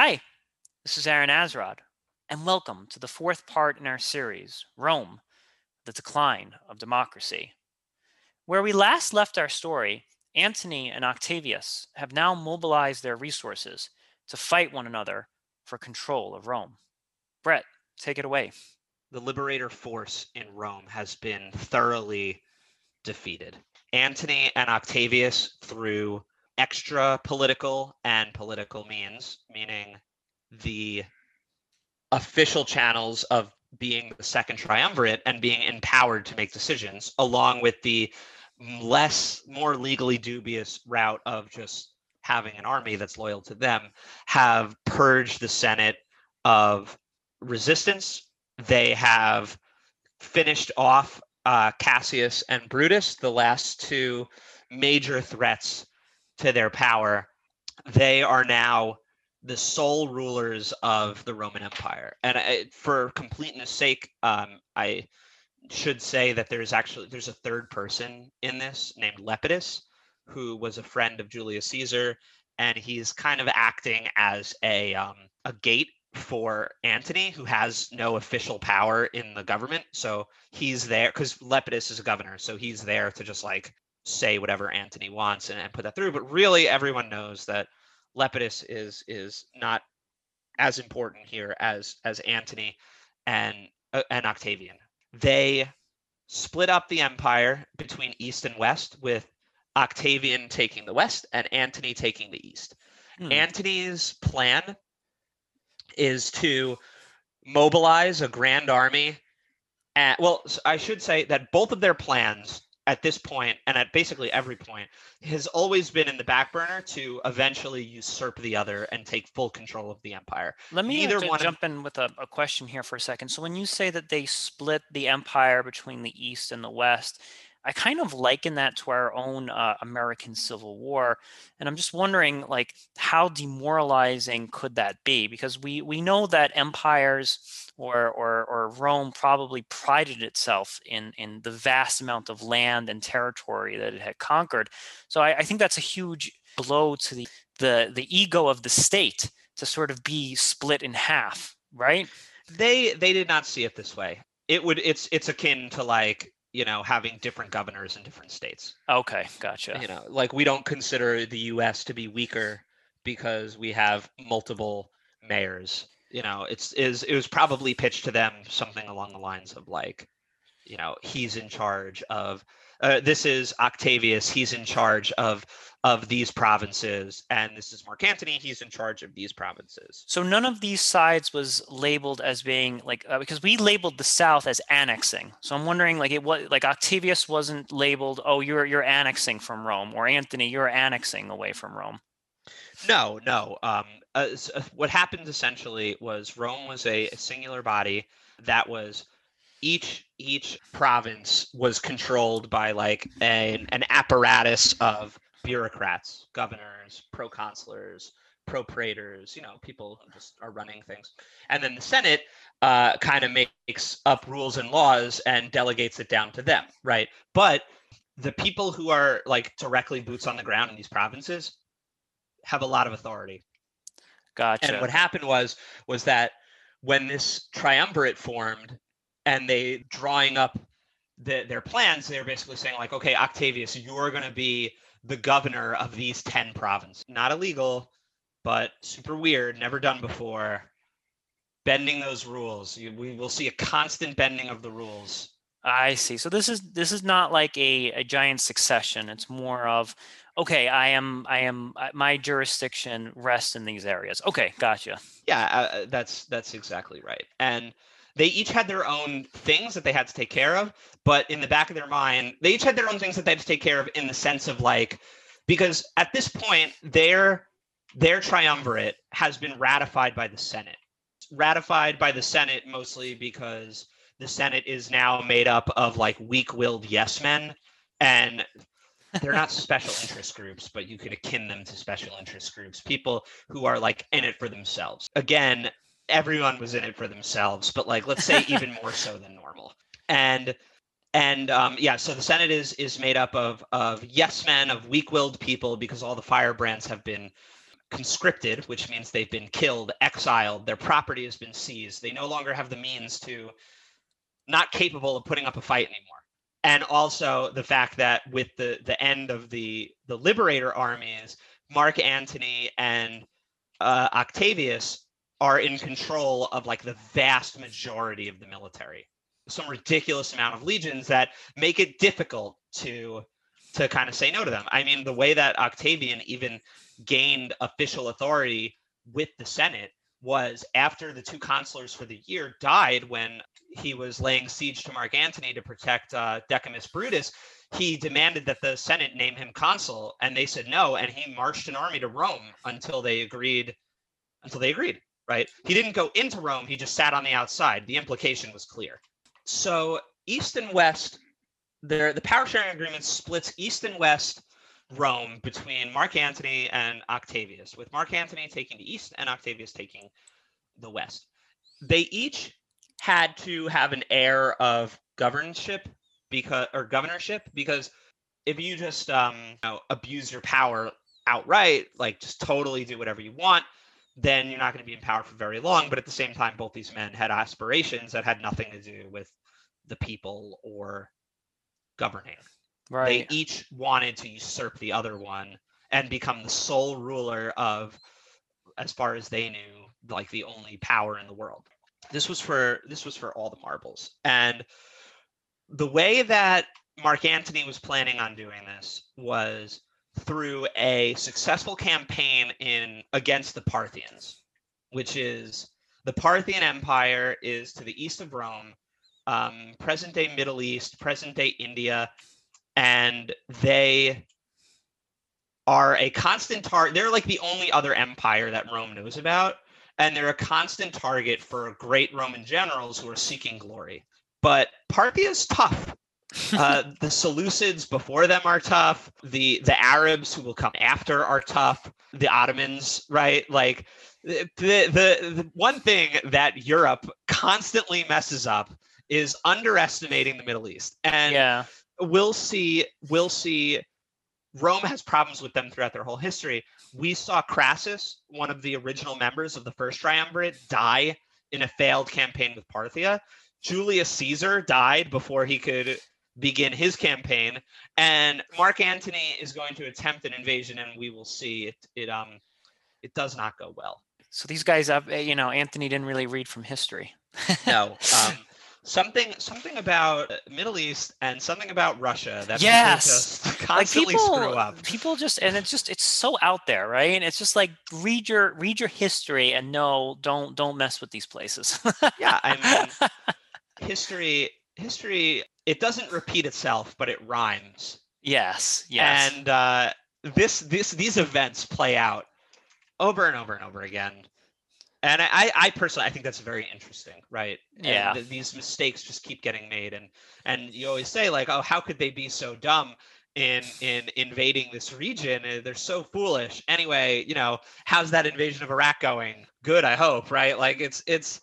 Hi, this is Aaron Azrod, and welcome to the fourth part in our series, Rome, the Decline of Democracy. Where we last left our story, Antony and Octavius have now mobilized their resources to fight one another for control of Rome. Brett, take it away. The liberator force in Rome has been thoroughly defeated. Antony and Octavius, through extra political and political means, meaning the official channels of being the second triumvirate and being empowered to make decisions, along with the less, more legally dubious route of just having an army that's loyal to them, have purged the Senate of resistance. They have finished off uh, Cassius and Brutus, the last two major threats to their power, they are now the sole rulers of the Roman Empire. And I, for completeness sake, um, I should say that there's actually there's a third person in this named Lepidus, who was a friend of Julius Caesar, and he's kind of acting as a um, a gate for Antony, who has no official power in the government. So he's there because Lepidus is a governor, so he's there to just like say whatever Antony wants and, and put that through. But really, everyone knows that Lepidus is is not as important here as as Antony and uh, and Octavian. They split up the empire between east and west, with Octavian taking the west and Antony taking the east. Hmm. Antony's plan is to mobilize a grand army. At, well, I should say that both of their plans at this point and at basically every point has always been in the back burner to eventually usurp the other and take full control of the empire. Let me Neither one jump in with a, a, question here for a second. So when you say that they split the empire between the east and the west, I kind of liken that to our own uh, American Civil War, and I'm just wondering, like, how demoralizing could that be? Because we we know that empires or or, or Rome probably prided itself in in the vast amount of land and territory that it had conquered. So I, I think that's a huge blow to the the the ego of the state to sort of be split in half, right? They they did not see it this way. It would it's it's akin to like you know having different governors in different states. Okay gotcha. You know like we don't consider the us to be weaker because we have multiple mayors. You know it's is it was probably pitched to them something along the lines of like you know he's in charge of uh, this is octavius. He's in charge of of these provinces. And this is mark antony. He's in charge of these provinces. So none of these sides was labeled as being like uh, because we labeled the south as annexing. So i'm wondering like it was like octavius wasn't labeled oh you're you're annexing from rome or antony you're annexing away from rome. No no. Um uh what happened essentially was rome was a, a singular body that was each each province was controlled by like an, an apparatus of bureaucrats, governors, proconsulars, propraetors, you know, people who just are running things. And then the Senate uh, kind of makes up rules and laws and delegates it down to them, right? But the people who are like directly boots on the ground in these provinces have a lot of authority. Gotcha. And what happened was was that when this triumvirate formed and they drawing up the, their plans, they're basically saying like, okay, Octavius, you're going to be the governor of these 10 provinces. Not illegal, but super weird, never done before. Bending those rules. We will see a constant bending of the rules. I see. So this is this is not like a, a giant succession. It's more of okay, I am I am uh, my jurisdiction rests in these areas. Okay, gotcha. Yeah, uh, that's that's exactly right. And they each had their own things that they had to take care of, but in the back of their mind, they each had their own things that they had to take care of in the sense of like, because at this point, their their triumvirate has been ratified by the Senate. Ratified by the Senate mostly because the Senate is now made up of like weak-willed yes men, and they're not special interest groups, but you could akin them to special interest groups. People who are like in it for themselves. Again, everyone was in it for themselves, but like let's say even more so than normal. And and um, yeah, so the Senate is is made up of of yes men, of weak-willed people, because all the firebrands have been conscripted, which means they've been killed, exiled, their property has been seized. They no longer have the means to, not capable of putting up a fight anymore. And also the fact that with the the end of the the liberator armies, Mark Antony and uh, Octavius are in control of like the vast majority of the military. Some ridiculous amount of legions that make it difficult to to kind of say no to them. I mean, the way that Octavian even gained official authority with the Senate was after the two consulars for the year died when he was laying siege to Mark Antony to protect uh, Decimus Brutus. He demanded that the Senate name him consul, and they said no, and he marched an army to Rome until they agreed. Until they agreed, right? He didn't go into Rome; he just sat on the outside. The implication was clear. So East and West there the power sharing agreement splits east and west Rome between Mark Antony and Octavius, with Mark Antony taking the east and Octavius taking the west. They each had to have an air of governorship because or governorship because if you just um, you know, abuse your power outright, like just totally do whatever you want, then you're not going to be in power for very long. But at the same time, both these men had aspirations that had nothing to do with the people or governing. Right. They each wanted to usurp the other one and become the sole ruler of, as far as they knew, like the only power in the world. This was for this was for all the marbles. And the way that Mark Antony was planning on doing this was through a successful campaign in against the Parthians, which is the Parthian Empire is to the east of Rome um, present day Middle East, present day India, and they are a constant target. They're like the only other empire that Rome knows about, and they're a constant target for great Roman generals who are seeking glory. But Parthia is tough. Uh, the Seleucids before them are tough. The the Arabs who will come after are tough. The Ottomans, right? Like the, the the one thing that Europe constantly messes up is underestimating the Middle East. And yeah. we'll see, we'll see Rome has problems with them throughout their whole history. We saw Crassus, one of the original members of the first triumvirate, die in a failed campaign with Parthia. Julius Caesar died before he could begin his campaign, and Mark Antony is going to attempt an invasion, and we will see it. It um, it does not go well. So these guys up, you know, Antony didn't really read from history. no, um, something something about Middle East and something about Russia that yes. people just constantly like people, screw up. People just and it's just it's so out there, right? And it's just like read your read your history and no, don't don't mess with these places. yeah, I mean history history it doesn't repeat itself, but it rhymes. Yes, yes. And uh, this this these events play out over and over and over again and I, I personally I think that's very interesting, right? Yeah. And these mistakes just keep getting made, and and you always say like, oh, how could they be so dumb in in invading this region? They're so foolish. Anyway, you know, how's that invasion of Iraq going? Good, I hope, right? Like it's it's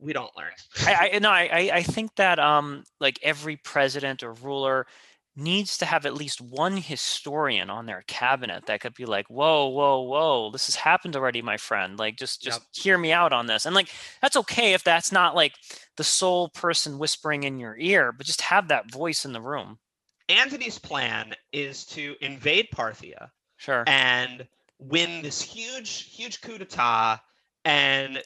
we don't learn. I, I no, I I think that um like every president or ruler needs to have at least one historian on their cabinet that could be like whoa whoa whoa this has happened already my friend like just just yep. hear me out on this and like that's okay if that's not like the sole person whispering in your ear but just have that voice in the room antony's plan is to invade parthia sure and win this huge huge coup d'etat and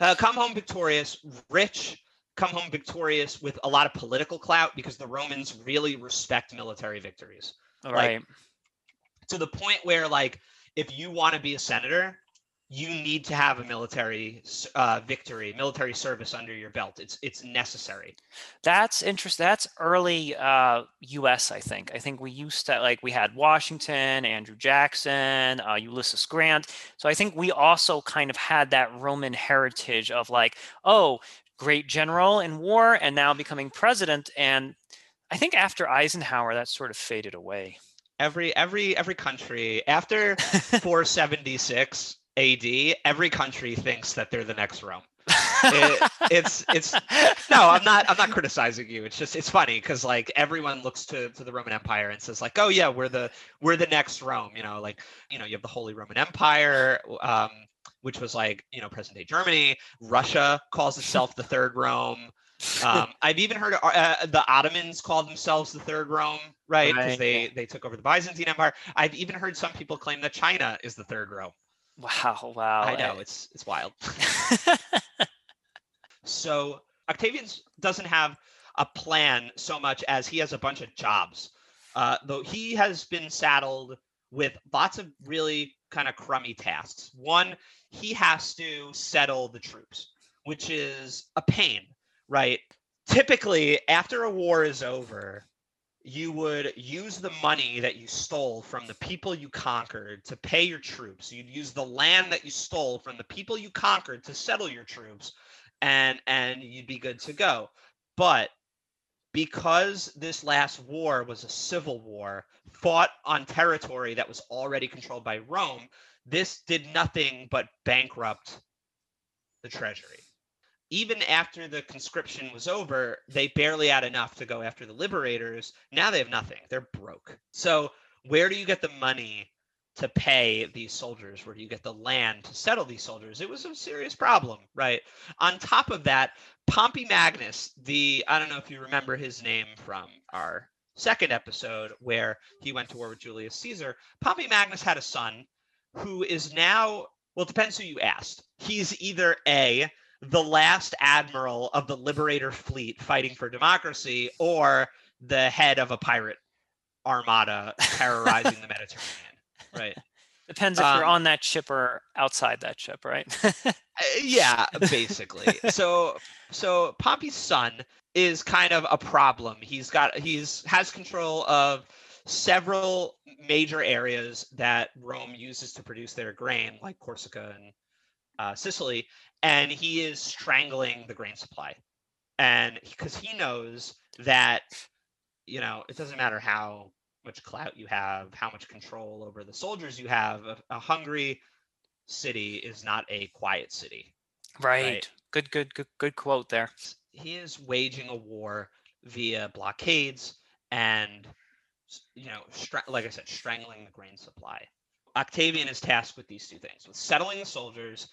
uh, come home victorious rich come home victorious with a lot of political clout because the Romans really respect military victories. All right. Like, to the point where, like, if you want to be a senator, you need to have a military uh, victory, military service under your belt. It's it's necessary. That's interesting. That's early uh, U.S. I think. I think we used to like we had Washington, Andrew Jackson, uh, Ulysses Grant. So I think we also kind of had that Roman heritage of like, oh, great general in war and now becoming president. And I think after Eisenhower, that sort of faded away. Every every every country after 476 AD, every country thinks that they're the next Rome. it, it's it's no, I'm not I'm not criticizing you. It's just it's funny because like everyone looks to to the Roman Empire and says like, oh yeah, we're the we're the next Rome. You know, like you know you have the Holy Roman Empire. Um, which was like you know present day Germany. Russia calls itself the Third Rome. Um, I've even heard uh, the Ottomans call themselves the Third Rome, right? Because right, they they took over the Byzantine Empire. I've even heard some people claim that China is the Third Rome. Wow! Wow! I know it's it's wild. so Octavian doesn't have a plan so much as he has a bunch of jobs. Uh, though he has been saddled with lots of really kind of crummy tasks. One, he has to settle the troops, which is a pain right? Typically, after a war is over, you would use the money that you stole from the people you conquered to pay your troops. You'd use the land that you stole from the people you conquered to settle your troops, and and you'd be good to go. But because this last war was a civil war fought on territory that was already controlled by Rome, this did nothing but bankrupt the treasury even after the conscription was over, they barely had enough to go after the liberators. Now they have nothing. They're broke. So, where do you get the money to pay these soldiers? Where do you get the land to settle these soldiers? It was a serious problem, right? On top of that, Pompey Magnus, the I don't know if you remember his name from our second episode where he went to war with Julius Caesar. Pompey Magnus had a son who is now well, it depends who you asked. He's either A, the last admiral of the liberator fleet fighting for democracy or the head of a pirate armada terrorizing the Mediterranean, right? Depends if um, you're on that ship or outside that ship, right? Uh, yeah, basically. so so Pompey's son is kind of a problem. He's got he's has control of several major areas that Rome uses to produce their grain, like Corsica and uh, Sicily, and he is strangling the grain supply. And because he knows that you know it doesn't matter how much clout you have how much control over the soldiers you have a, a hungry city is not a quiet city right. right. Good good good good quote there. He is waging a war via blockades and you know stra- like i said strangling the grain supply. Octavian is tasked with these two things with settling the soldiers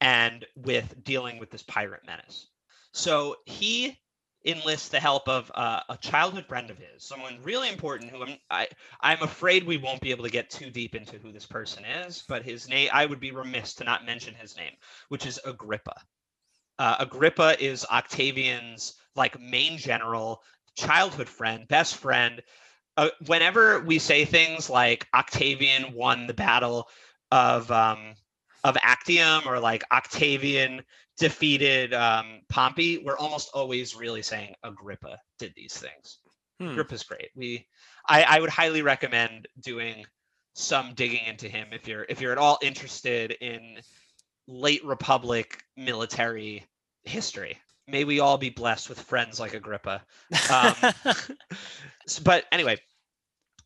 and with dealing with this pirate menace. So he enlists the help of uh, a childhood friend of his, someone really important who I'm, I, I'm afraid we won't be able to get too deep into who this person is, but his name, I would be remiss to not mention his name, which is Agrippa. Uh, Agrippa is Octavian's like main general, childhood friend, best friend. Uh, whenever we say things like Octavian won the battle of um, of Actium or like Octavian defeated um, Pompey, we're almost always really saying Agrippa did these things. Hmm. Agrippa's great. We, I, I would highly recommend doing some digging into him if you're if you're at all interested in late Republic military history. May we all be blessed with friends like Agrippa. Um, but anyway,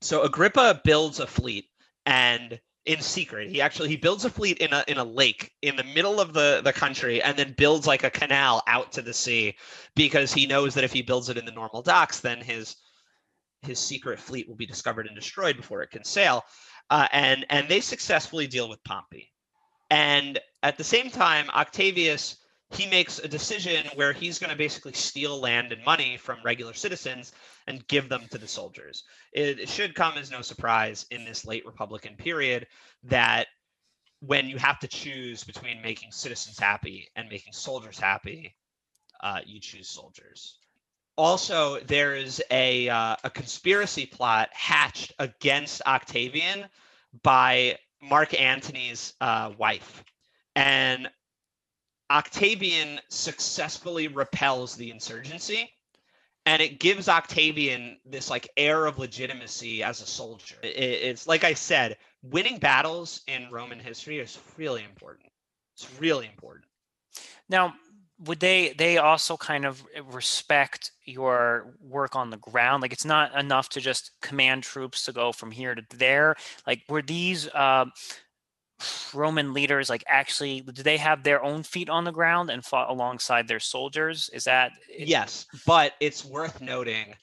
so Agrippa builds a fleet and in secret. He actually he builds a fleet in a in a lake in the middle of the the country and then builds like a canal out to the sea because he knows that if he builds it in the normal docks then his his secret fleet will be discovered and destroyed before it can sail. Uh, and and they successfully deal with Pompey. And at the same time, Octavius he makes a decision where he's going to basically steal land and money from regular citizens and give them to the soldiers. It, should come as no surprise in this late Republican period that when you have to choose between making citizens happy and making soldiers happy, uh, you choose soldiers. Also, there is a uh, a conspiracy plot hatched against Octavian by Mark Antony's uh, wife, and Octavian successfully repels the insurgency and it gives Octavian this like air of legitimacy as a soldier. It, it's like I said, winning battles in Roman history is really important. It's really important. Now, would they they also kind of respect your work on the ground? Like it's not enough to just command troops to go from here to there. Like were these uh, Roman leaders like actually do they have their own feet on the ground and fought alongside their soldiers? Is that yes? But it's worth noting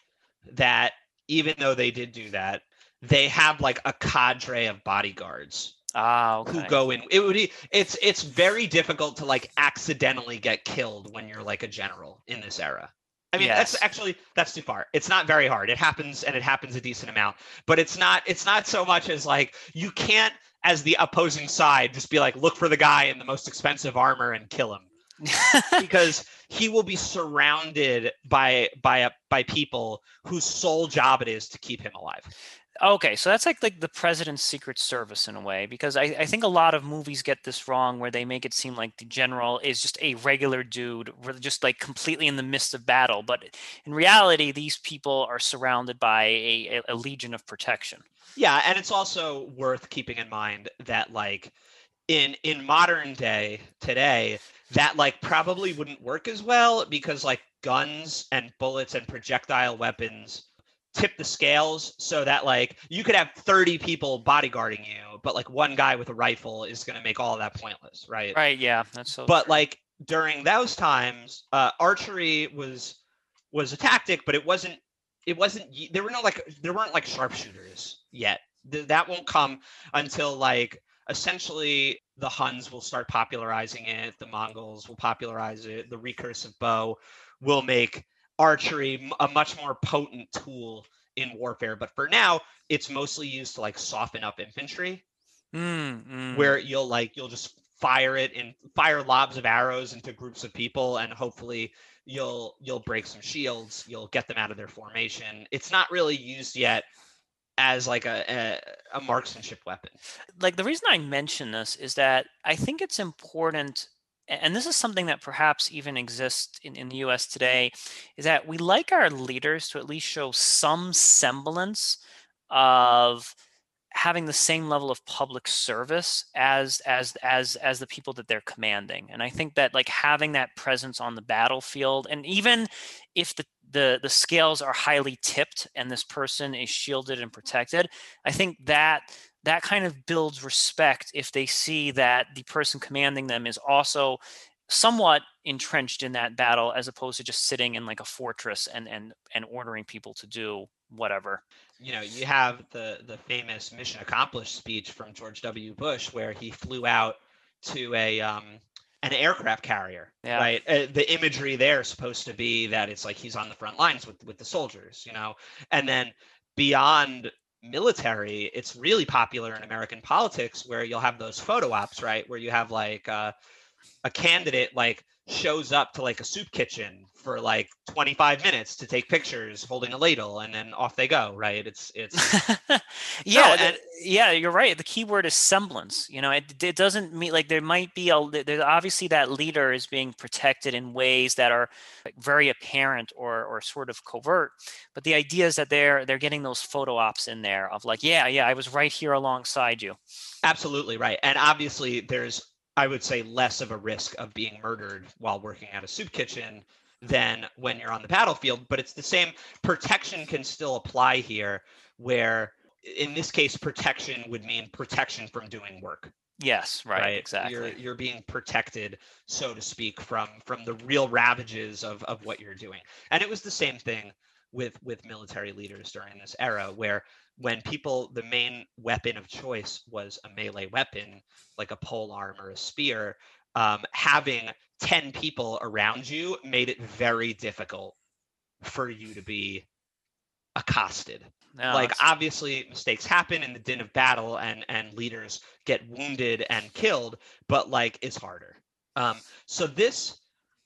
that even though they did do that, they have like a cadre of bodyguards ah, okay. who go in. It would be it's it's very difficult to like accidentally get killed when you're like a general in this era. I mean, yes. that's actually that's too far. It's not very hard. It happens and it happens a decent amount, but it's not it's not so much as like you can't as the opposing side just be like look for the guy in the most expensive armor and kill him. because he will be surrounded by by a, by people whose sole job it is to keep him alive. Okay, so that's like like the president's secret service in a way, because I, I think a lot of movies get this wrong, where they make it seem like the general is just a regular dude, just like completely in the midst of battle. But in reality, these people are surrounded by a, a legion of protection. Yeah, and it's also worth keeping in mind that like in in modern day today, that like probably wouldn't work as well because like guns and bullets and projectile weapons tip the scales so that like you could have 30 people bodyguarding you but like one guy with a rifle is going to make all of that pointless right right yeah that's so but true. like during those times uh archery was was a tactic but it wasn't it wasn't there were no like there weren't like sharpshooters yet Th- that won't come until like essentially the huns will start popularizing it the mongols will popularize it the recurve bow will make archery a much more potent tool in warfare. But for now, it's mostly used to like soften up infantry, mm, mm. where you'll like you'll just fire it and fire lobs of arrows into groups of people, and hopefully you'll you'll break some shields. You'll get them out of their formation. It's not really used yet as like a, a, a marksmanship weapon. Like the reason I mention this is that I think it's important and this is something that perhaps even exists in, in the US today, is that we like our leaders to at least show some semblance of having the same level of public service as as as as the people that they're commanding. And i think that like having that presence on the battlefield and even if the the the scales are highly tipped and this person is shielded and protected i think that that kind of builds respect if they see that the person commanding them is also somewhat entrenched in that battle as opposed to just sitting in like a fortress and and and ordering people to do whatever. You know you have the the famous mission accomplished speech from george w. Bush where he flew out to a um an aircraft carrier yeah. right? Uh, the imagery there is supposed to be that it's like he's on the front lines with with the soldiers you know? And then beyond military, it's really popular in American politics where you'll have those photo ops, right? Where you have like uh, a candidate like shows up to like a soup kitchen for like 25 minutes to take pictures holding a ladle and then off they go right? It's it's yeah no, and, yeah you're right the key word is semblance you know it, it doesn't mean like there might be a there's obviously that leader is being protected in ways that are very apparent or or sort of covert but the idea is that they're they're getting those photo ops in there of like yeah yeah i was right here alongside you. Absolutely right and obviously there's I would say less of a risk of being murdered while working at a soup kitchen than when you're on the battlefield. But it's the same protection can still apply here, where in this case, protection would mean protection from doing work. Yes, right, right, exactly. You're you're being protected, so to speak, from from the real ravages of of what you're doing. And it was the same thing with with military leaders during this era, where when people the main weapon of choice was a melee weapon like a pole arm or a spear um, having 10 people around you made it very difficult for you to be accosted. No, like obviously mistakes happen in the din of battle and and leaders get wounded and killed but like it's harder. Um, so this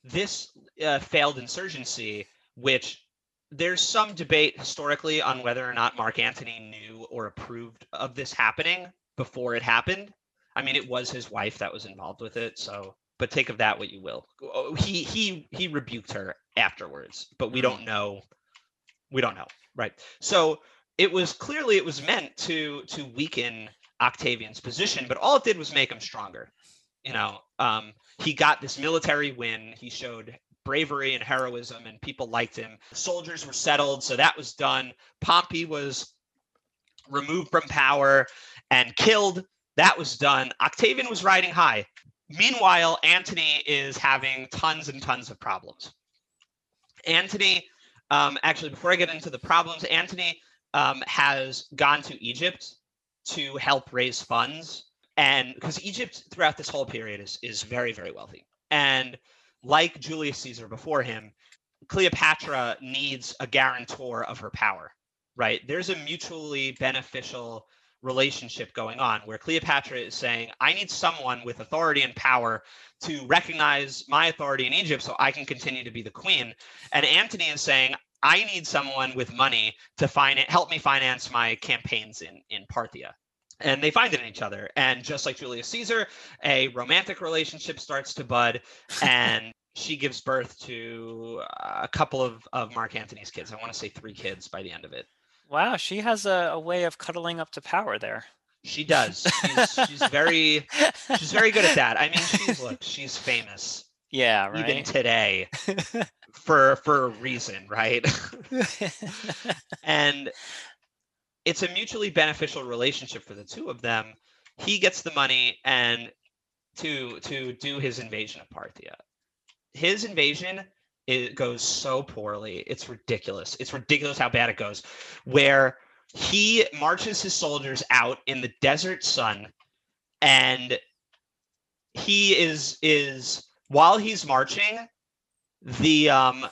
this uh, failed insurgency which there's some debate historically on whether or not Mark Antony knew or approved of this happening before it happened. I mean, it was his wife that was involved with it, so but take of that what you will. Oh, he he he rebuked her afterwards, but we don't mm. know. We don't know, right? So it was clearly it was meant to to weaken Octavian's position, but all it did was make him stronger. You know, um, he got this military win. He showed bravery and heroism, and people liked him. Soldiers were settled, so that was done. Pompey was removed from power and killed That was done. Octavian was riding high. Meanwhile, Antony is having tons and tons of problems. Antony, um, actually, before I get into the problems, Antony um, has gone to Egypt to help raise funds. And because Egypt throughout this whole period is, is very, very wealthy. And like Julius Caesar before him, Cleopatra needs a guarantor of her power, right? There's a mutually beneficial relationship going on where Cleopatra is saying, I need someone with authority and power to recognize my authority in Egypt so I can continue to be the queen. And Antony is saying, I need someone with money to help me finance my campaigns in, in Parthia. And they find it in each other. And just like Julius Caesar, a romantic relationship starts to bud. And she gives birth to a couple of, of Mark Antony's kids. I want to say three kids by the end of it. Wow, she has a, a way of cuddling up to power there. She does. She's, she's very she's very good at that. I mean, she's look, she's famous. Yeah, right. Even today, for for a reason, right? and it's a mutually beneficial relationship for the two of them. He gets the money and to to do his invasion of Parthia. His invasion it goes so poorly. It's ridiculous. It's ridiculous how bad it goes. Where he marches his soldiers out in the desert sun and he is is while he's marching the um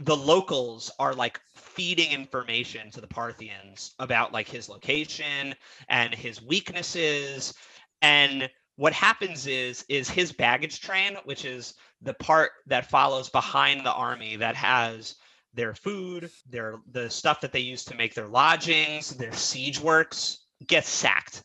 the locals are like feeding information to the Parthians about like his location and his weaknesses and what happens is is his baggage train which is the part that follows behind the army that has their food, their the stuff that they use to make their lodgings, their siege works gets sacked.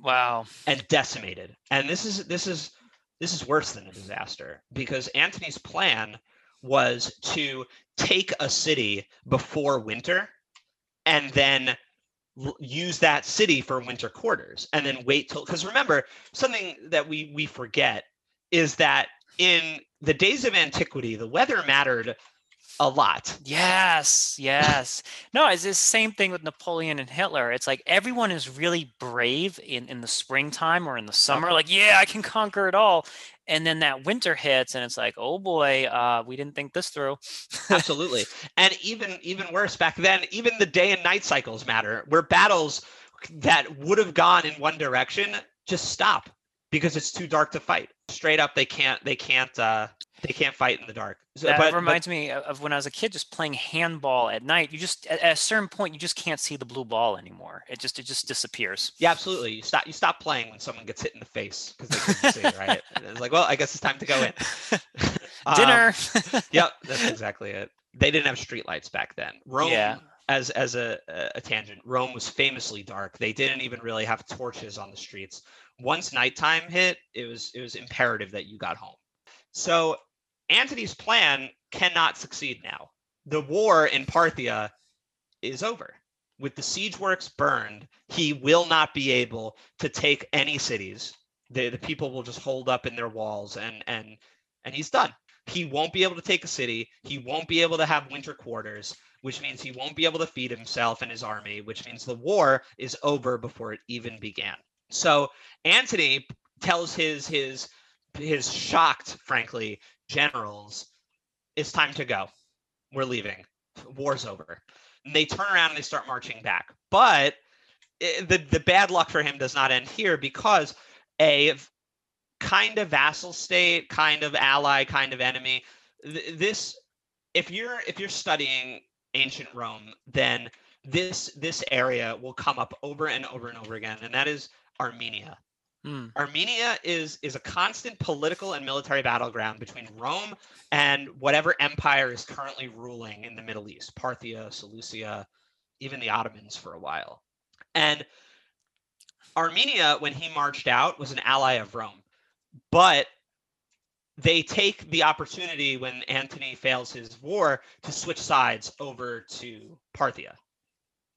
Wow. And decimated. And this is this is this is worse than a disaster because Antony's plan was to take a city before winter and then use that city for winter quarters and then wait till because remember something that we we forget is that in the days of antiquity, the weather mattered a lot. Yes, yes. no, it's the same thing with Napoleon and Hitler. It's like everyone is really brave in, in the springtime or in the summer, uh-huh. like, yeah, I can conquer it all. And then that winter hits and it's like, oh boy, uh, we didn't think this through. Absolutely. And even even worse, back then, even the day and night cycles matter, where battles that would have gone in one direction just stop because it's too dark to fight. Straight up, they can't. They can't. Uh, they can't fight in the dark. So, that but, reminds but, me of when I was a kid, just playing handball at night. You just at a certain point, you just can't see the blue ball anymore. It just it just disappears. Yeah, absolutely. You stop you stop playing when someone gets hit in the face because they couldn't see, right? And it's like, well, I guess it's time to go in. Dinner. um, yep, that's exactly it. They didn't have streetlights back then. Rome yeah as as a, a tangent, Rome was famously dark. They didn't even really have torches on the streets. Once nighttime hit, it was it was imperative that you got home. So Antony's plan cannot succeed now. The war in Parthia is over. With the siege works burned, he will not be able to take any cities. The, the people will just hold up in their walls and and and he's done. He won't be able to take a city. He won't be able to have winter quarters which means he won't be able to feed himself and his army, which means the war is over before it even began. So Antony tells his his his shocked, frankly, generals, it's time to go. We're leaving. War's over. And they turn around and they start marching back. But it, the the bad luck for him does not end here because a kind of vassal state, kind of ally, kind of enemy. Th- this if you're if you're studying ancient Rome, then this this area will come up over and over and over again, and that is Armenia. Hmm. Armenia is is a constant political and military battleground between Rome and whatever empire is currently ruling in the Middle East, Parthia, Seleucia, even the Ottomans for a while. And Armenia, when he marched out, was an ally of Rome. But they take the opportunity when Antony fails his war to switch sides over to Parthia.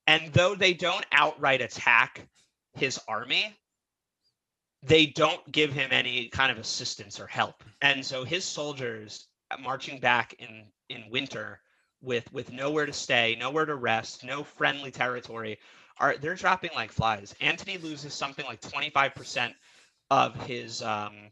And though they don't outright attack his army, they don't give him any kind of assistance or help. And so his soldiers marching back in in winter with with nowhere to stay, nowhere to rest, no friendly territory are they're dropping like flies. Antony loses something like 25% of his um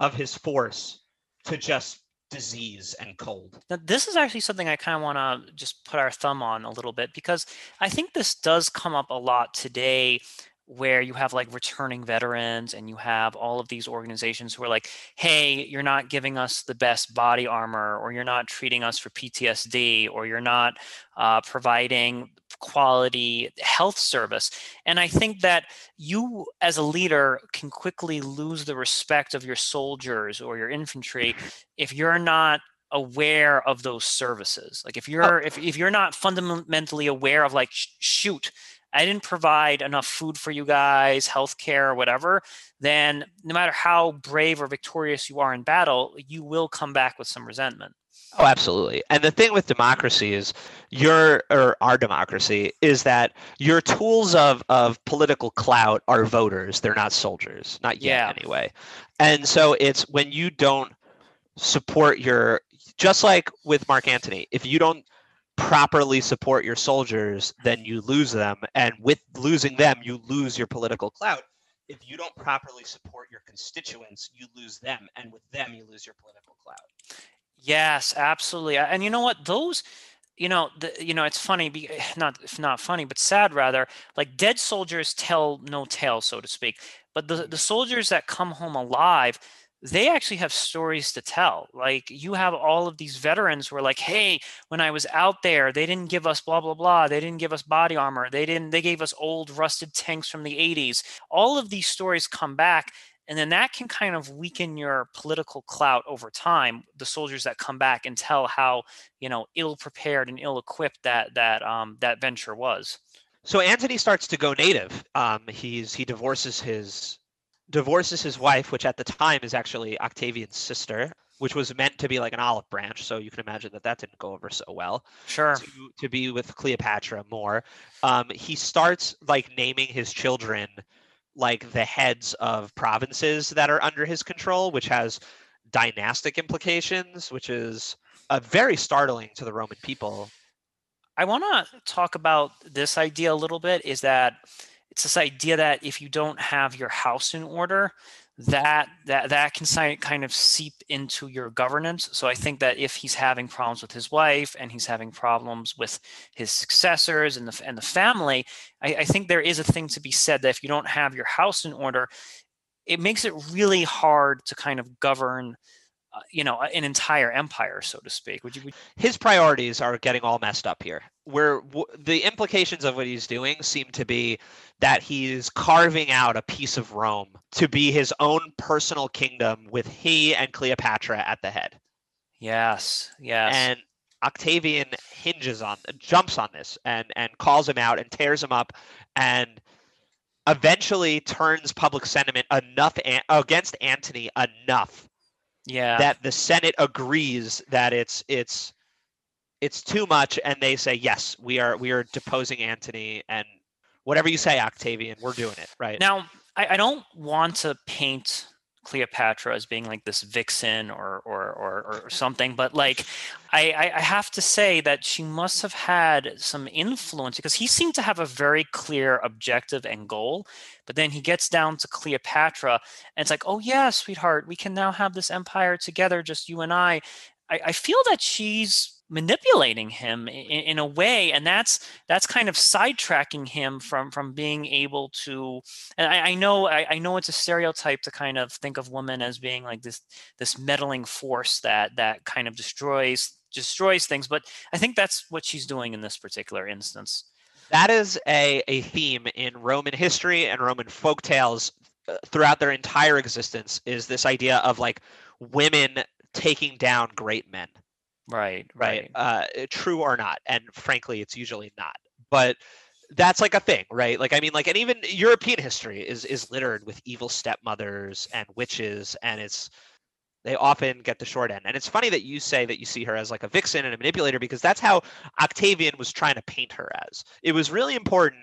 of his force to just disease and cold. Now, this is actually something I kind of want to just put our thumb on a little bit because I think this does come up a lot today where you have like returning veterans and you have all of these organizations who are like, hey, you're not giving us the best body armor, or you're not treating us for PTSD, or you're not uh, providing quality health service. And I think that you, as a leader, can quickly lose the respect of your soldiers or your infantry if you're not aware of those services like if you're oh. if, if you're not fundamentally aware of like sh- shoot I didn't provide enough food for you guys, healthcare, or whatever, then no matter how brave or victorious you are in battle, you will come back with some resentment. Oh, absolutely. And the thing with democracy is your or our democracy is that your tools of of political clout are voters. They're not soldiers. Not yet yeah. anyway. And so it's when you don't support your just like with Mark Antony, if you don't properly support your soldiers, then you lose them. And with losing them, you lose your political clout. If you don't properly support your constituents, you lose them. And with them, you lose your political clout. Yes, absolutely. And you know what? Those you know the, you know it's funny be, not if not funny but sad rather like dead soldiers tell no tale so to speak but the the soldiers that come home alive they actually have stories to tell. Like you have all of these veterans who are like, hey, when I was out there, they didn't give us blah, blah, blah. They didn't give us body armor. They didn't, they gave us old rusted tanks from the 80s. All of these stories come back. And then that can kind of weaken your political clout over time. The soldiers that come back and tell how, you know, ill prepared and ill equipped that that um, that venture was. So Antony starts to go native. Um, he's he divorces his divorces his wife, which at the time is actually Octavian's sister, which was meant to be like an olive branch. So you can imagine that that didn't go over so well. Sure. To, to be with Cleopatra more. Um, he starts like naming his children like the heads of provinces that are under his control, which has dynastic implications, which is uh, very startling to the Roman people. I want to talk about this idea a little bit is that it's this idea that if you don't have your house in order, that that that can kind of seep into your governance. So I think that if he's having problems with his wife and he's having problems with his successors and the and the family, I, I think there is a thing to be said that if you don't have your house in order, it makes it really hard to kind of govern uh, you know an entire empire so to speak would you would... his priorities are getting all messed up here where w- the implications of what he's doing seem to be that he's carving out a piece of rome to be his own personal kingdom with he and cleopatra at the head. Yes yes. And octavian hinges on jumps on this and and calls him out and tears him up and eventually turns public sentiment enough an- against antony enough yeah. that the senate agrees that it's it's it's too much and they say yes we are we are deposing antony and whatever you say octavian we're doing it right now i, I don't want to paint Cleopatra as being like this vixen or or or, or something, but like I, I have to say that she must have had some influence because he seemed to have a very clear objective and goal. But then he gets down to Cleopatra and it's like, oh yeah, sweetheart, we can now have this empire together, just you and I. I, I feel that she's manipulating him in, in, a way and that's that's kind of sidetracking him from from being able to and i, I know I, I, know it's a stereotype to kind of think of women as being like this this meddling force that that kind of destroys destroys things but i think that's what she's doing in this particular instance. That is a, a theme in roman history and roman folk tales uh, throughout their entire existence is this idea of like women taking down great men Right, right. right. Uh, true or not, and frankly, it's usually not. But that's like a thing, right? Like I mean, like and even European history is is littered with evil stepmothers and witches, and it's they often get the short end. And it's funny that you say that you see her as like a vixen and a manipulator because that's how Octavian was trying to paint her as. It was really important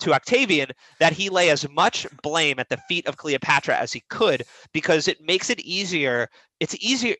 to Octavian that he lay as much blame at the feet of Cleopatra as he could because it makes it easier. It's easier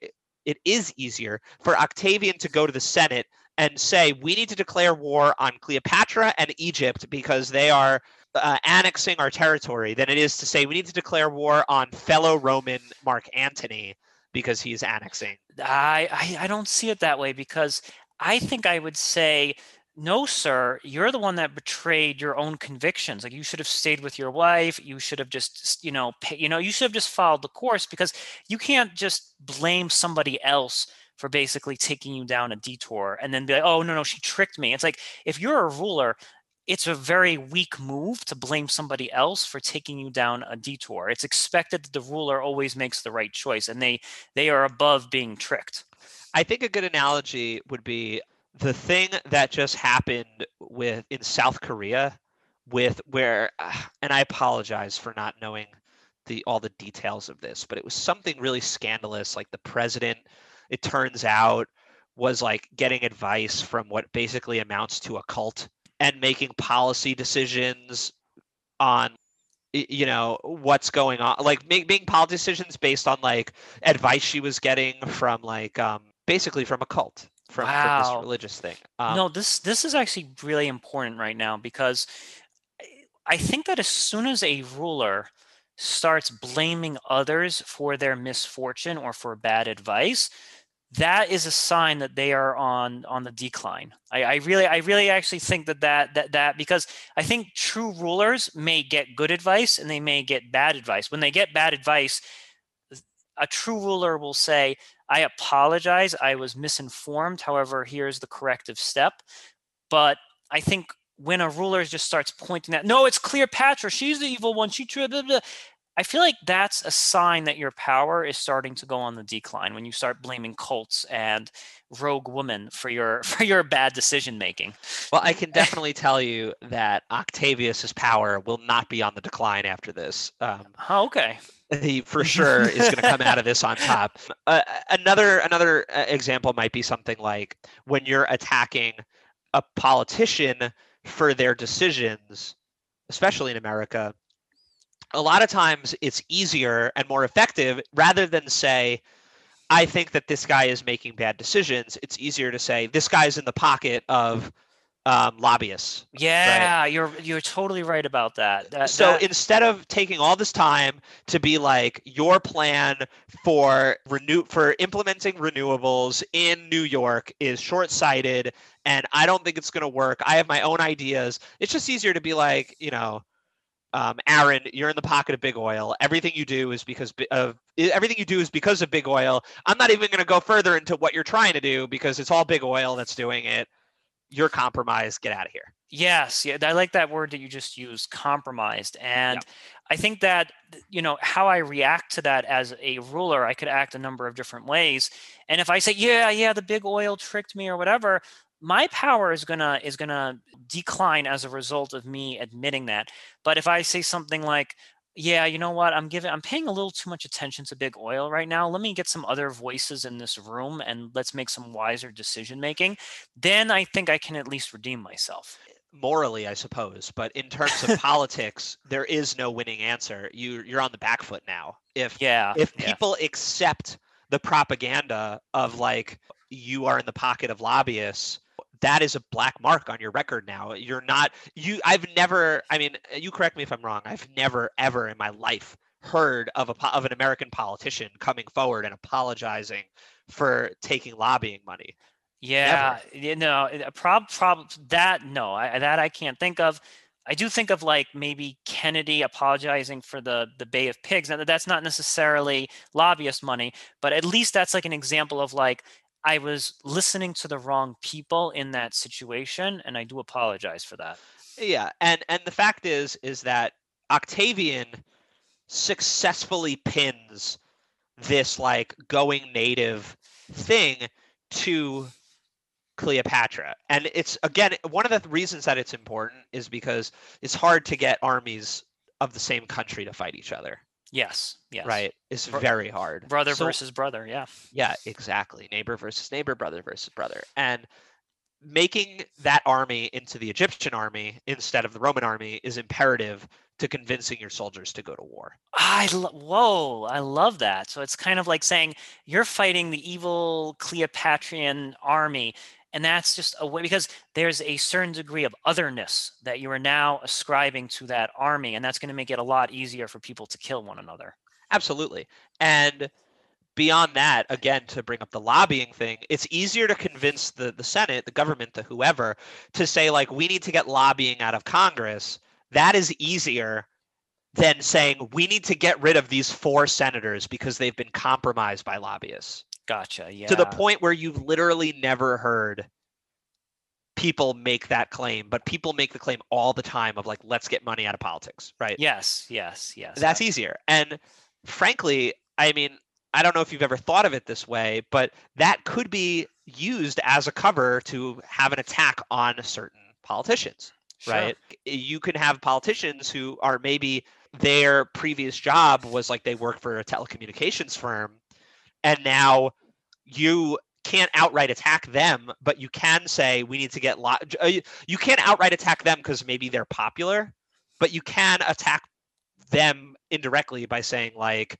it is easier for Octavian to go to the Senate and say we need to declare war on Cleopatra and Egypt because they are uh, annexing our territory than it is to say we need to declare war on fellow Roman Mark Antony because he's annexing. I, I, I don't see it that way because I think I would say no sir you're the one that betrayed your own convictions like you should have stayed with your wife you should have just you know pay, you know you should have just followed the course because you can't just blame somebody else for basically taking you down a detour and then be like oh no no she tricked me. It's like if you're a ruler it's a very weak move to blame somebody else for taking you down a detour. It's expected that the ruler always makes the right choice and they they are above being tricked. I think a good analogy would be the thing that just happened with in South Korea with where and I apologize for not knowing the all the details of this, but it was something really scandalous like the president it turns out was like getting advice from what basically amounts to a cult and making policy decisions on you know what's going on like making policy decisions based on like advice she was getting from like um basically from a cult from, wow. from this religious thing. Um, no, this this is actually really important right now because I think that as soon as a ruler starts blaming others for their misfortune or for bad advice, that is a sign that they are on on the decline. I, I, really, I really actually think that, that that that because I think true rulers may get good advice and they may get bad advice. When they get bad advice, a true ruler will say, I apologize. I was misinformed. However, here's the corrective step. But I think when a ruler just starts pointing at, no, it's Cleopatra. She's the evil one. She blah. I feel like that's a sign that your power is starting to go on the decline when you start blaming cults and rogue women for your for your bad decision making. Well, I can definitely tell you that Octavius's power will not be on the decline after this. Um, oh, okay he for sure is going to come out of this on top. Uh, another another uh, example might be something like when you're attacking a politician for their decisions, especially in America. A lot of times it's easier and more effective rather than say, I think that this guy is making bad decisions. It's easier to say this guy's in the pocket of um, lobbyists. Yeah, right? you're you're totally right about that. that so that... instead of taking all this time to be like your plan for renew for implementing renewables in New York is short-sighted and I don't think it's going to work. I have my own ideas. It's just easier to be like, you know, um, Aaron, you're in the pocket of big oil. Everything you do is because of everything you do is because of big oil. I'm not even going to go further into what you're trying to do because it's all big oil that's doing it. You're compromised. Get out of here. Yes. Yeah i like that word that you just used compromised. And i think that you know how i react to that as a ruler i could act a number of different ways. And if i say yeah yeah the big oil tricked me or whatever my power is gonna is gonna decline as a result of me admitting that but if i say something like yeah, you know what? I'm giving I'm paying a little too much attention to big oil right now. Let me get some other voices in this room and let's make some wiser decision making. Then I think I can at least redeem myself. Eh, morally, I suppose, but in terms of politics, there is no winning answer. You you're on the back foot now. If yeah, if people yeah. accept the propaganda of like you are in the pocket of lobbyists that is a black mark on your record now. You're not you I've never I mean you correct me if I'm wrong. I've never ever in my life heard of a of an American politician coming forward and apologizing for taking lobbying money. Yeah, you know, prob prob that no, I, that I can't think of. I do think of like maybe Kennedy apologizing for the the Bay of Pigs. Now that's not necessarily lobbyist money, but at least that's like an example of like I was listening to the wrong people in that situation, and I do apologize for that. Yeah, and and the fact is is that Octavian successfully pins this like going native thing to Cleopatra. And it's again one of the reasons that it's important is because it's hard to get armies of the same country to fight each other. Yes. Yes. Right. It's very hard. Brother so, versus brother. Yeah. Yeah, exactly. Neighbor versus neighbor, brother versus brother. And making that army into the Egyptian army instead of the Roman army is imperative to convincing your soldiers to go to war. I lo- whoa, I love that. So it's kind of like saying you're fighting the evil Cleopatrian army and that's just a way because there's a certain degree of otherness that you are now ascribing to that army and that's going to make it a lot easier for people to kill one another. Absolutely. And beyond that again to bring up the lobbying thing it's easier to convince the the senate the government the whoever to say like we need to get lobbying out of congress. That is easier than saying we need to get rid of these four senators because they've been compromised by lobbyists Gotcha. Yeah. to the point where you've literally never heard people make that claim, but people make the claim all the time of like, let's get money out of politics, right? Yes, yes, yes. That's easier. And frankly, I mean, I don't know if you've ever thought of it this way, but that could be used as a cover to have an attack on certain politicians, Sure. right? Eh, you can have politicians who are maybe their previous job was like they work for a telecommunications firm and now you can't outright attack them but you can say we need to get lo- uh, you- can't outright attack them because maybe they're popular but you can attack them indirectly by saying like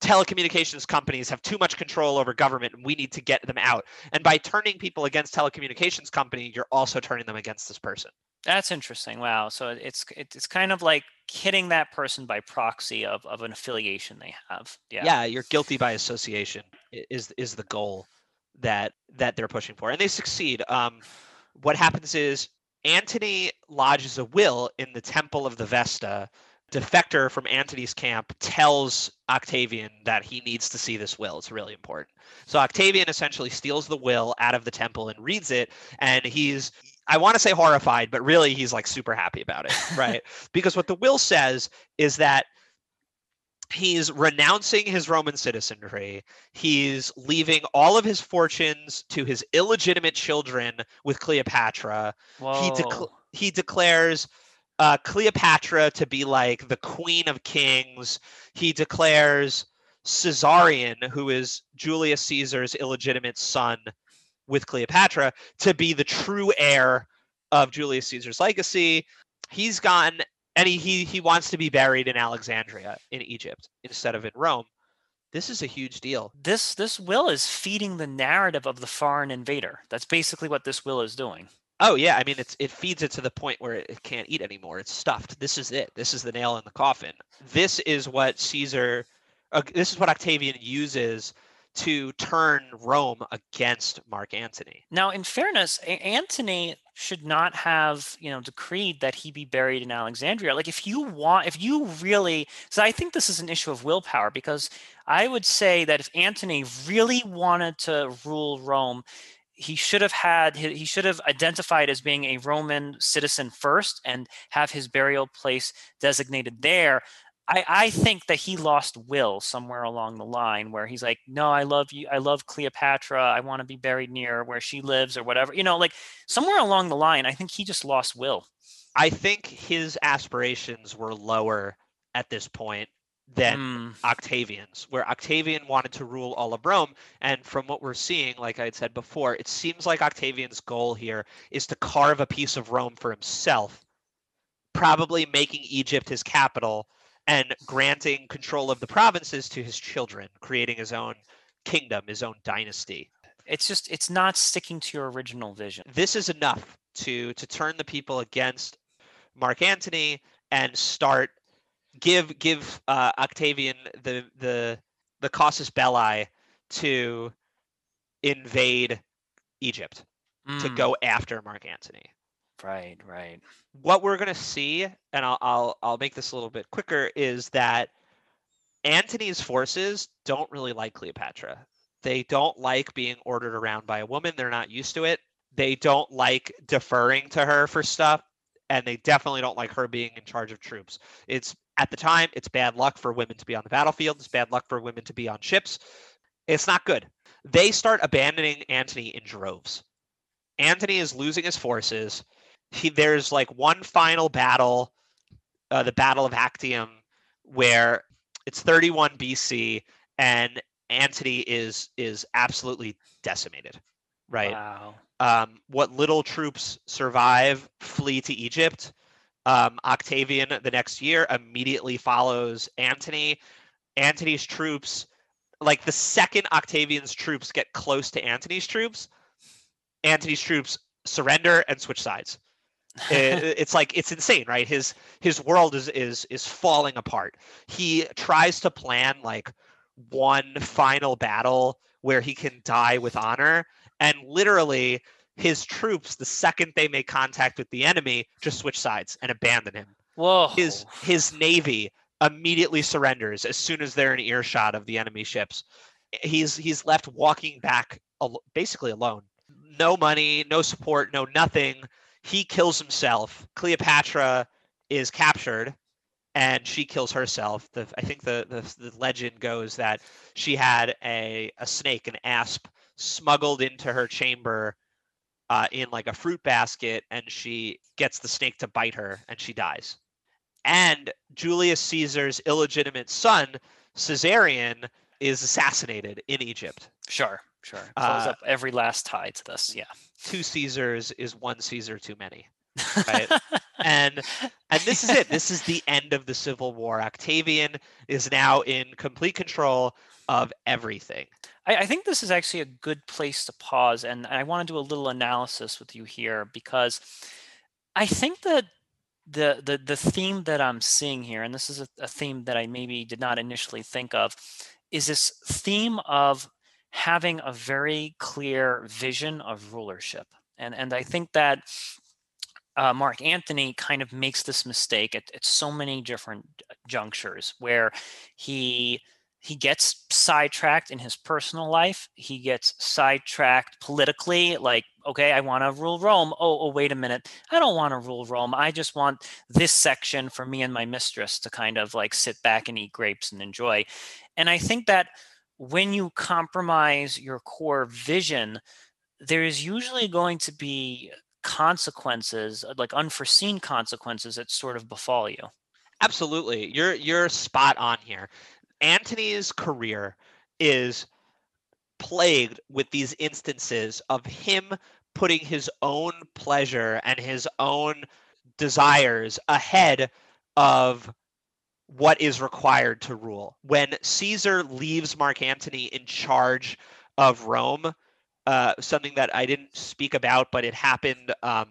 telecommunications companies have too much control over government and we need to get them out and by turning people against telecommunications company you're also turning them against this person That's interesting. Wow. So it's it's kind of like hitting that person by proxy of, of an affiliation they have. Yeah. yeah you're guilty by association is is the goal that that they're pushing for and they succeed um what happens is antony lodges a will in the temple of the vesta defector from antony's camp tells octavian that he needs to see this will it's really important so octavian essentially steals the will out of the temple and reads it and he's i want to say horrified but really he's like super happy about it right because what the will says is that he's renouncing his Roman citizenry. He's leaving all of his fortunes to his illegitimate children with Cleopatra. Whoa. He decl- he declares uh, Cleopatra to be like the queen of kings. He declares Caesarion, who is Julius Caesar's illegitimate son with Cleopatra, to be the true heir of Julius Caesar's legacy. He's gone and he, he he wants to be buried in Alexandria in Egypt instead of in Rome. This is a huge deal. this this will is feeding the narrative of the foreign invader. That's basically what this will is doing. Oh yeah, I mean it's it feeds it to the point where it can't eat anymore. It's stuffed. This is it. This is the nail in the coffin. This is what Caesar uh, this is what Octavian uses to turn Rome against Mark Antony. Now, in fairness, Antony should not have, you know, decreed that he be buried in Alexandria. Like, if you want, if you really, so I think this is an issue of willpower because I would say that if Antony really wanted to rule Rome, he should have had he should have identified as being a Roman citizen first and have his burial place designated there. I, I think that he lost will somewhere along the line where he's like, no, I love you. I love Cleopatra. I want to be buried near where she lives or whatever. You know, like somewhere along the line, I think he just lost will. I think his aspirations were lower at this point than Mm, Octavian's, where Octavian wanted to rule all of Rome. And from what we're seeing, like I had said before, it seems like Octavian's goal here is to carve a piece of Rome for himself, probably making Egypt his capital and granting control of the provinces to his children, creating his own kingdom, his own dynasty. it's just it's not sticking to your original vision. This is enough to to turn the people against Mark Antony and start give give uh, Octavian the the the casus belli to invade Egypt to Mm, go after Mark Antony. Right, right. What we're gonna see, and I'll I'll I'll make this a little bit quicker, is that Antony's forces don't really like Cleopatra. They don't like being ordered around by a woman. They're not used to it. They don't like deferring to her for stuff, and they definitely don't like her being in charge of troops. It's at the time, it's bad luck for women to be on the battlefield. It's bad luck for women to be on ships. It's not good. They start abandoning Antony in droves. Antony is losing his forces. He, there's like one final battle, uh, the Battle of Actium, where it's 31 BC, and Antony is is absolutely decimated. Right. Wow. Um, what little troops survive flee to Egypt. Um, Octavian the next year immediately follows Antony. Antony's troops, like the second Octavian's troops get close to Antony's troops, Antony's troops surrender and switch sides. It- eh, it's like it's insane, right? His his world is is is falling apart. He tries to plan like one final battle where he can die with honor, and literally his troops, the second they make contact with the enemy, just switch sides and abandon him. Whoa. His his navy immediately surrenders as soon as they're in earshot of the enemy ships. He's he's left walking back al- basically alone. No money, no support, no nothing. He kills himself. Cleopatra is captured and she kills herself. The, I think the, the the legend goes that she had a a snake, an asp, smuggled into her chamber uh, in like a fruit basket, and she gets the snake to bite her, and she dies. And Julius Caesar's illegitimate son, Caesarion, is assassinated in Egypt. Sure, sure. Close Uh, up every last tie to this. Yeah. Two Caesars is one Caesar too many. Right. and and this is it. This is the end of the Civil War. Octavian is now in complete control of everything. I, I think this is actually a good place to pause, and I want to do a little analysis with you here because I think that the the the theme that I'm seeing here, and this is a, a theme that I maybe did not initially think of, is this theme of having a very clear vision of rulership, and and I think that uh, Mark Antony kind of makes this mistake at, at so many different junctures where he he gets sidetracked in his personal life. He gets sidetracked politically, like, okay, I want to rule Rome. Oh, oh, wait a minute. I don't want to rule Rome. I just want this section for me and my mistress to kind of like sit back and eat grapes and enjoy. And I think that when you compromise your core vision, there is usually going to be consequences, uh, like unforeseen consequences that sort of befall you. Absolutely. You're you're spot on here. Antony's career is plagued with these instances of him putting his own pleasure and his own desires ahead of what is required to rule. When Caesar leaves Mark Antony in charge of Rome, uh, something that I didn't speak about, but it happened um,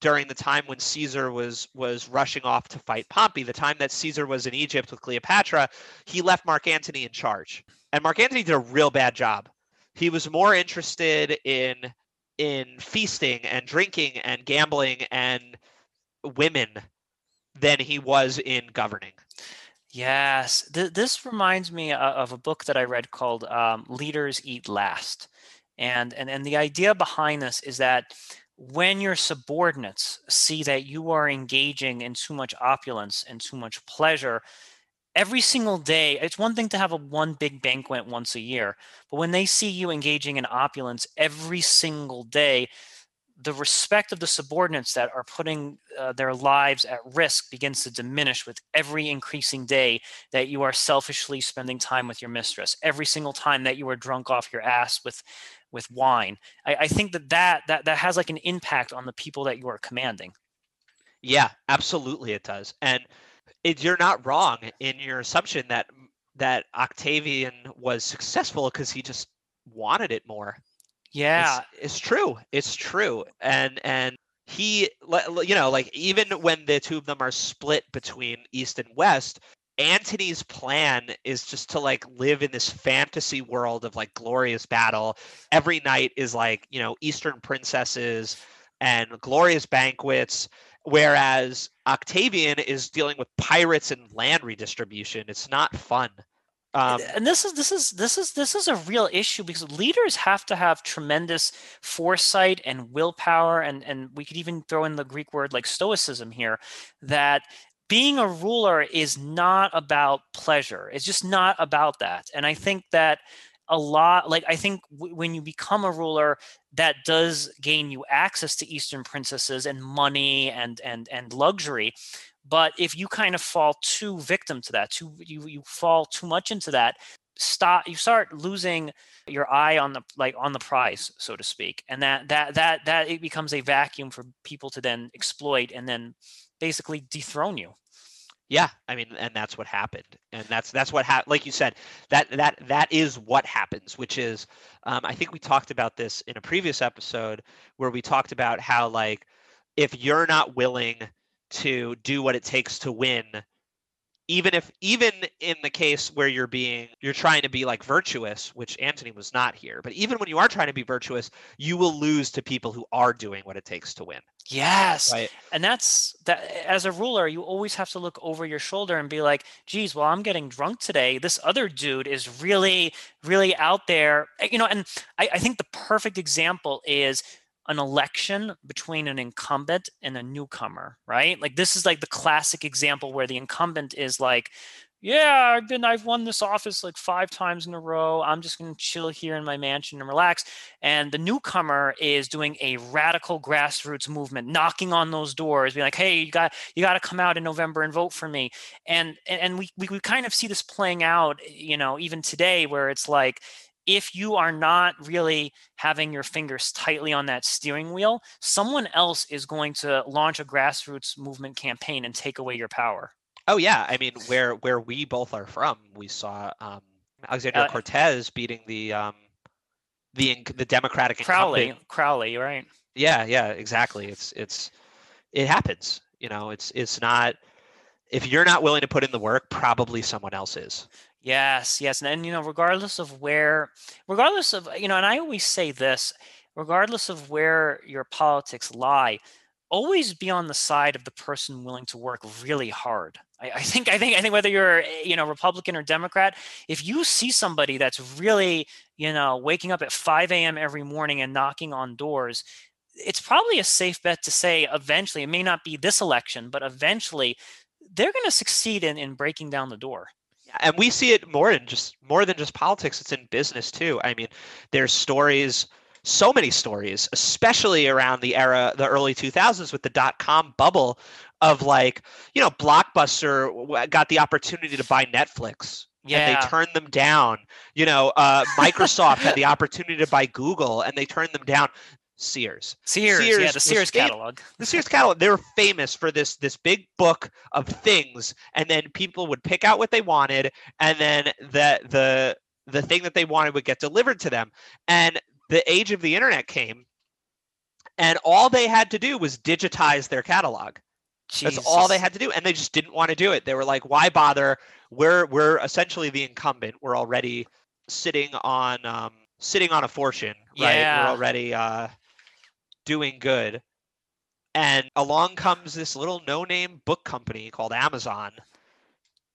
during the time when Caesar was was rushing off to fight Pompey, the time that Caesar was in Egypt with Cleopatra, he left Mark Antony in charge. And Mark Antony did a real bad job. He was more interested in in feasting and drinking and gambling and women than he was in governing. Yes, Th- this reminds me of a book that I read called um, "Leaders Eat Last," and and and the idea behind this is that when your subordinates see that you are engaging in too much opulence and too much pleasure every single day it's one thing to have a one big banquet once a year but when they see you engaging in opulence every single day the respect of the subordinates that are putting uh, their lives at risk begins to diminish with every increasing day that you are selfishly spending time with your mistress every single time that you are drunk off your ass with with wine I, I think that, that that that has like an impact on the people that you are commanding Yeah, absolutely it does. And it, you're not wrong in your assumption that that Octavian was successful because he just wanted it more. Yeah it's, it's true it's true and and he you know like even when the two of them are split between east and west antony's plan is just to like live in this fantasy world of like glorious battle. Every night is like you know eastern princesses and glorious banquets whereas octavian is dealing with pirates and land redistribution. It's not fun um, and this is this is this is this is a real issue because leaders have to have tremendous foresight and willpower and and we could even throw in the greek word like stoicism here that being a ruler is not about pleasure. It's just not about that. And i think that a lot like i think w- when you become a ruler that does gain you access to eastern princesses and money and and and luxury but if you kind of fall too victim to that too you you fall too much into that stop you start losing your eye on the like on the prize so to speak and that that that that it becomes a vacuum for people to then exploit and then basically dethrone you Yeah, I mean, and that's what happened, and that's that's what happened. Like you said, that that that is what happens. Which is, um, I think we talked about this in a previous episode where we talked about how like if you're not willing to do what it takes to win, even if even in the case where you're being you're trying to be like virtuous which antony was not here but even when you are trying to be virtuous you will lose to people who are doing what it takes to win. Yes. Right? And that's that as a ruler you always have to look over your shoulder and be like geez well i'm getting drunk today. This other dude is really really out there. You know and i, I think the perfect example is an election between an incumbent and a newcomer, right? Like this is like the classic example where the incumbent is like, yeah, I've been I've won this office like five times in a row. I'm just going to chill here in my mansion and relax. And the newcomer is doing a radical grassroots movement, knocking on those doors, being like, "Hey, you got you got to come out in November and vote for me." And and we, we we kind of see this playing out, you know, even today where it's like if you are not really having your fingers tightly on that steering wheel, someone else is going to launch a grassroots movement campaign and take away your power. Oh yeah, I mean where where we both are from, we saw um, Alexandria uh, Cortez beating the um, the the Democratic Crowley, incumbent. Crowley, right? Yeah, yeah, exactly. It's it's it happens. You know, it's it's not if you're not willing to put in the work, probably someone else is. Yes, yes. And, and, you know, regardless of where, regardless of, you know, and I always say this, regardless of where your politics lie, always be on the side of the person willing to work really hard. I, I think, I think, I think whether you're, eh, you know, Republican or Democrat, if you see somebody that's really, you know, waking up at 5 a.m. every morning and knocking on doors, it's probably a safe bet to say eventually, it may not be this election, but eventually they're going to succeed in, in breaking down the door and we see it more in just more than just politics it's in business too. I mean there's stories so many stories especially around the era the early 2000s with the dot-com bubble of like you know blockbuster got the opportunity to buy netflix yeah. and they turned them down. You know uh, microsoft had the opportunity to buy google and they turned them down Sears. Sears, Sears yeah, the Sears catalog. The Sears catalog. They were famous for this this big book of things, and then people would pick out what they wanted, and then the the the thing that they wanted would get delivered to them. And the age of the internet came, and all they had to do was digitize their catalog. Jesus. That's all they had to do, and they just didn't want to do it. They were like, "Why bother? We're we're essentially the incumbent. We're already sitting on um, sitting on a fortune, right? Yeah. We're already uh, doing good. And along comes this little no-name book company called Amazon,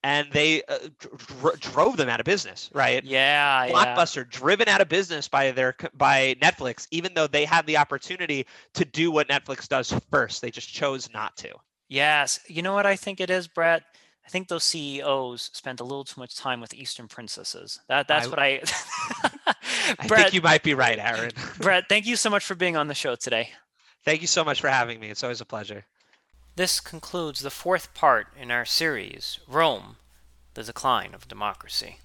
and they uh, dr- drove them out of business, right? Yeah, Blockbuster yeah. driven out of business by their by Netflix, even though they had the opportunity to do what Netflix does first. They just chose not to. Yes, you know what I think it is, Brett. I think those CEOs spent a little too much time with Eastern princesses. That that's I, what I. I think you might be right, Aaron. Brett, thank you so much for being on the show today. Thank you so much for having me. It's always a pleasure. This concludes the fourth part in our series, Rome: The Decline of Democracy.